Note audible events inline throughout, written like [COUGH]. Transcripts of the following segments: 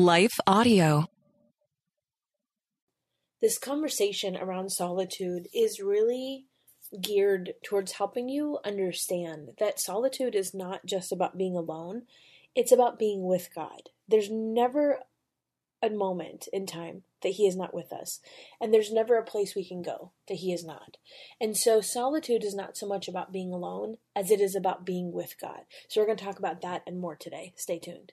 Life Audio. This conversation around solitude is really geared towards helping you understand that solitude is not just about being alone, it's about being with God. There's never a moment in time that He is not with us, and there's never a place we can go that He is not. And so, solitude is not so much about being alone as it is about being with God. So, we're going to talk about that and more today. Stay tuned.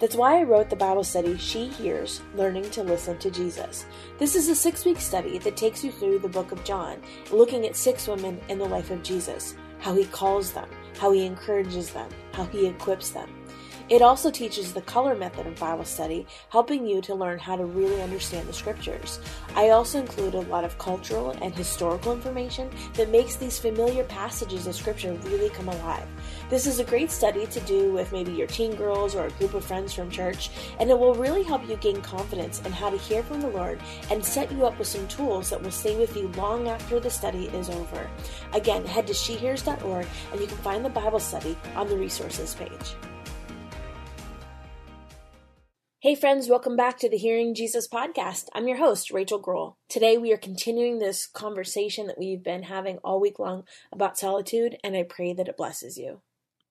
That's why I wrote the Bible study She Hears Learning to Listen to Jesus. This is a six week study that takes you through the book of John, looking at six women in the life of Jesus, how he calls them, how he encourages them, how he equips them. It also teaches the color method of Bible study, helping you to learn how to really understand the scriptures. I also include a lot of cultural and historical information that makes these familiar passages of scripture really come alive. This is a great study to do with maybe your teen girls or a group of friends from church, and it will really help you gain confidence in how to hear from the Lord and set you up with some tools that will stay with you long after the study is over. Again, head to shehears.org and you can find the Bible study on the resources page. Hey friends, welcome back to the Hearing Jesus podcast. I'm your host, Rachael Groll. Today we are continuing this conversation that we've been having all week long about solitude, and I pray that it blesses you.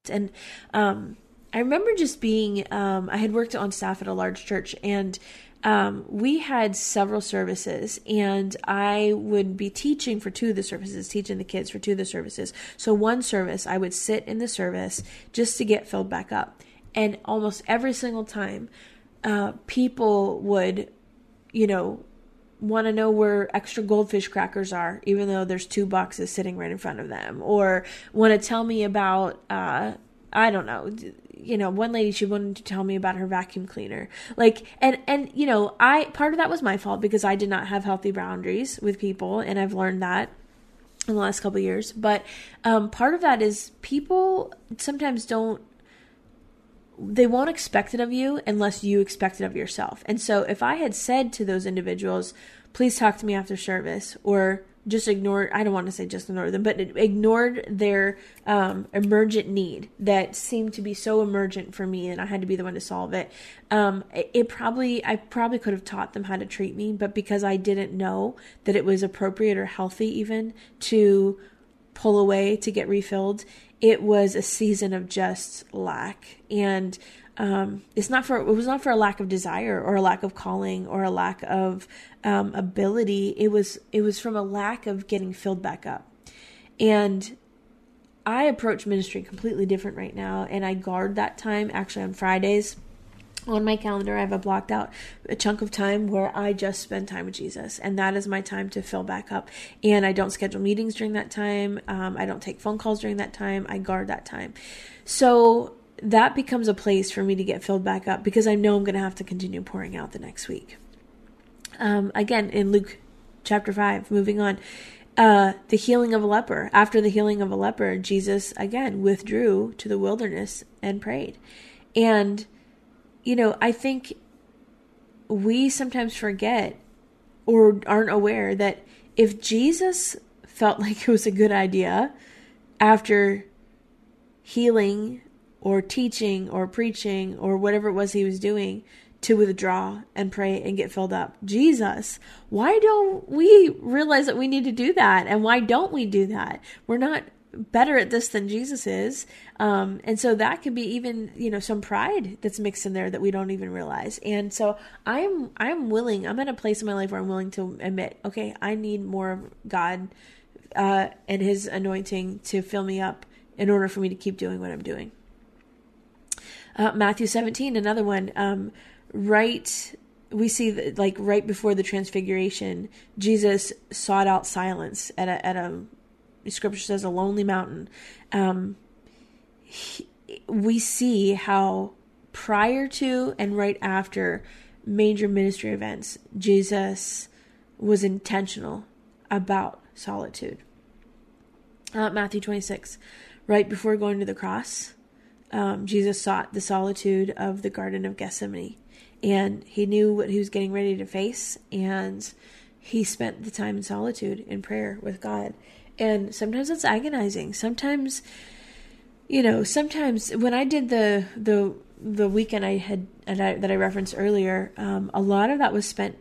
And um, I remember just being, um, I had worked on staff at a large church, and um, we had several services, and I would be teaching for two of the services, teaching the kids for two of the services. So one service, I would sit in the service just to get filled back up. And almost every single time, uh, people would, you know, want to know where extra goldfish crackers are, even though there's two boxes sitting right in front of them, or want to tell me about, uh, I don't know, you know, one lady she wanted to tell me about her vacuum cleaner, like, and and you know, I part of that was my fault because I did not have healthy boundaries with people, and I've learned that in the last couple years. But um, part of that is people sometimes don't they won't expect it of you unless you expect it of yourself. And so if I had said to those individuals, please talk to me after service, or just ignored, I don't want to say just ignore them, but ignored their um, emergent need that seemed to be so emergent for me and I had to be the one to solve it. Um, it, it probably, I probably could have taught them how to treat me, but because I didn't know that it was appropriate or healthy even to pull away to get refilled, it was a season of just lack. And um, it's not for it was not for a lack of desire or a lack of calling or a lack of um, ability. It was it was from a lack of getting filled back up. And i approach ministry completely different right now and i guard that time. Actually on fridays on my calendar, I have a blocked out a chunk of time where I just spend time with Jesus, and that is my time to fill back up. And I don't schedule meetings during that time. Um, I don't take phone calls during that time. I guard that time. So that becomes a place for me to get filled back up because I know I'm going to have to continue pouring out the next week. Um, again, in Luke chapter 5, moving on, uh, the healing of a leper. After the healing of a leper, Jesus again withdrew to the wilderness and prayed. And you know, I think we sometimes forget or aren't aware that if Jesus felt [LAUGHS] like it was a good idea after healing or teaching or preaching or whatever it was he was doing to withdraw and pray and get filled up. Jesus, why don't we realize that we need to do that? And why don't we do that? We're not better at this than Jesus is. Um, and so that could be even, you know, some pride that's mixed in there that we don't even realize. And so I'm, I'm willing, I'm in a place in my life where I'm willing to admit, okay, I need more of God, uh, and his anointing to fill me up in order for me to keep doing what I'm doing. Uh, Matthew 17, another one, um, right we see that like right before the transfiguration jesus sought out silence at a at a scripture says a lonely mountain um he, we see how prior to and right after major ministry events jesus was intentional about solitude uh, matthew 26 right before going to the cross um, jesus sought the solitude of the garden of gethsemane and he knew what he was getting ready to face and he spent the time in solitude in prayer with God. And sometimes it's agonizing. Sometimes you know, sometimes when I did the the the weekend I had I, that I referenced earlier, um, a lot of that was spent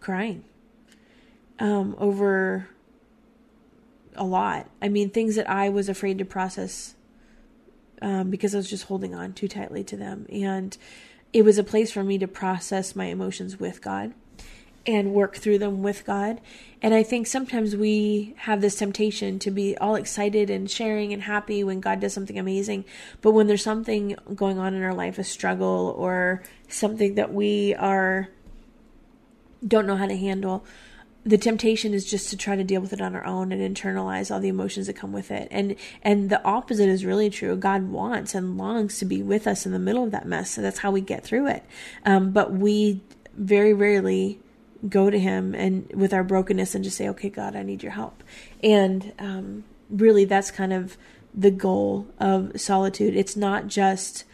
crying um, over a lot. I mean, things that I was afraid to process um, because I was just holding on too tightly to them, and it was a place for me to process my emotions with God and work through them with God. And I think sometimes we have this temptation to be all excited and sharing and happy when God does something amazing. But when there's something going on in our life, a struggle or something that we are don't know how to handle, the temptation is just to try to deal with it on our own and internalize all the emotions that come with it and and the opposite is really true god wants and longs to be with us in the middle of that mess so that's how we get through it um, but we very rarely go to him and with our brokenness and just say okay god i need your help and um, really that's kind of the goal of solitude it's not just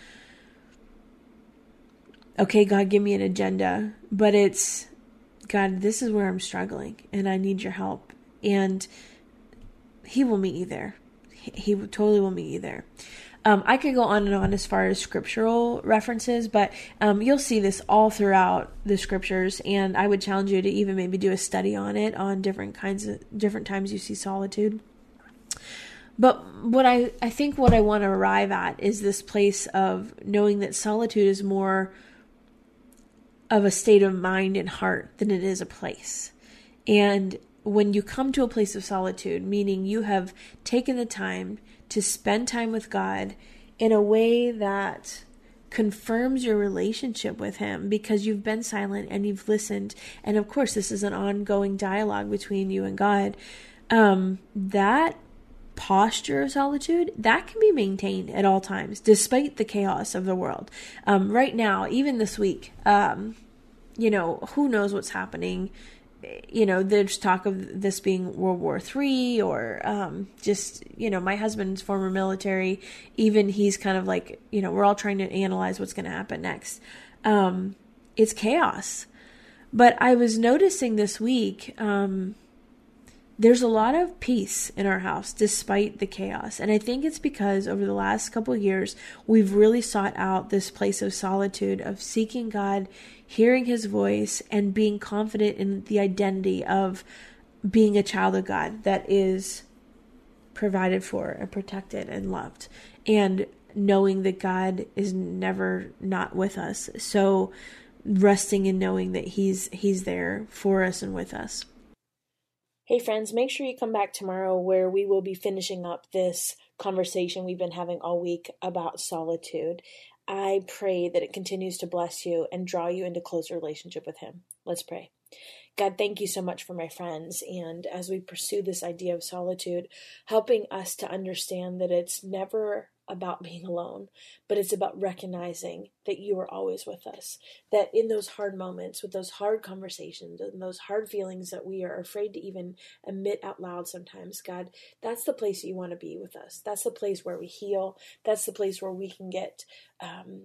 okay god give me an agenda but it's God, this is where I'm struggling and I need your help. And He will meet you there. He totally meet you there. Um, I could go on and on as far as scriptural references, but um, you'll see this all throughout the scriptures, and I would challenge you to even maybe do a study on it on different kinds of different times you see solitude. But what I, I think what I want to arrive at is this place of knowing that solitude is more of a state of mind and heart than it is a place. And when you come to a place of solitude, meaning you have taken the time to spend time with God in a way that confirms your relationship with Him because you've been silent and you've listened. And of course, this is an ongoing dialogue between you and God. Um, that posture of solitude that can be maintained at all times despite the chaos of the world um, right now even this week um, you know who knows what's happening you know there's talk of this being world war three or um, just you know my husband's former military even he's kind of like you know we're all trying to analyze what's going to happen next. Um, it's chaos. But i was noticing this week um, there's a lot of peace in our house despite the chaos. And I think it's because over the last couple years, we've really sought out this place of solitude, of seeking God, hearing his voice, and being confident in the identity of being a child of God that is provided for and protected and loved. And knowing that God is never not with us. So resting in knowing that he's he's there for us and with us. Hey, friends, make sure you come back tomorrow where we will be finishing up this conversation we've been having all week about solitude. I pray that it continues to bless you and draw you into closer relationship with Him. Let's pray. God, thank you so much for my friends. And as we pursue this idea of solitude, helping us to understand that it's never about being alone, but it's about recognizing that you are always with us. That in those hard moments, with those hard conversations and those hard feelings that we are afraid to even admit out loud sometimes, God, that's the place that you want to be with us. That's the place where we heal. That's the place where we can get um,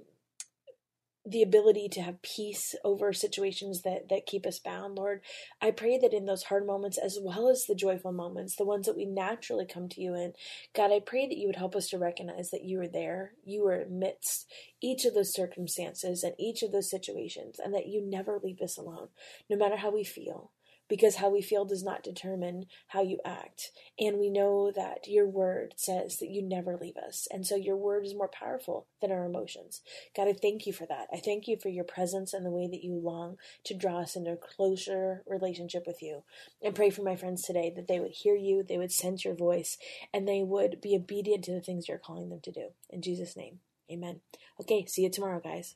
the ability to have peace over situations that that keep us bound lord i pray that in those hard moments as well as the joyful moments the ones that we naturally come to you in god i pray that you would help us to recognize that you are there you are amidst each of those circumstances and each of those situations and that you never leave us alone no matter how we feel because how we feel does not determine how you act. And we know that your word says that you never leave us. And so your word is more powerful than our emotions. God, I thank you for that. I thank you for your presence and the way that you long to draw us into a closer relationship with you. And pray for my friends today that they would hear you, they would sense your voice, and they would be obedient to the things you're calling them to do. In Jesus' name, amen. Okay, see you tomorrow, guys.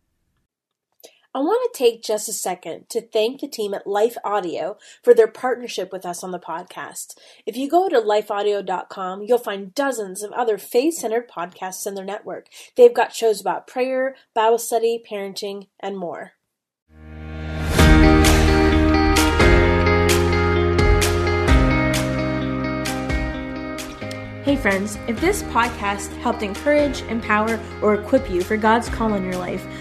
I want to take just a second to thank the team at Life Audio for their partnership with us on the podcast. If you go to lifeaudio.com, you'll find dozens of other faith centered podcasts in their network. They've got shows about prayer, Bible study, parenting, and more. Hey, friends, if this podcast helped encourage, empower, or equip you for God's call in your life,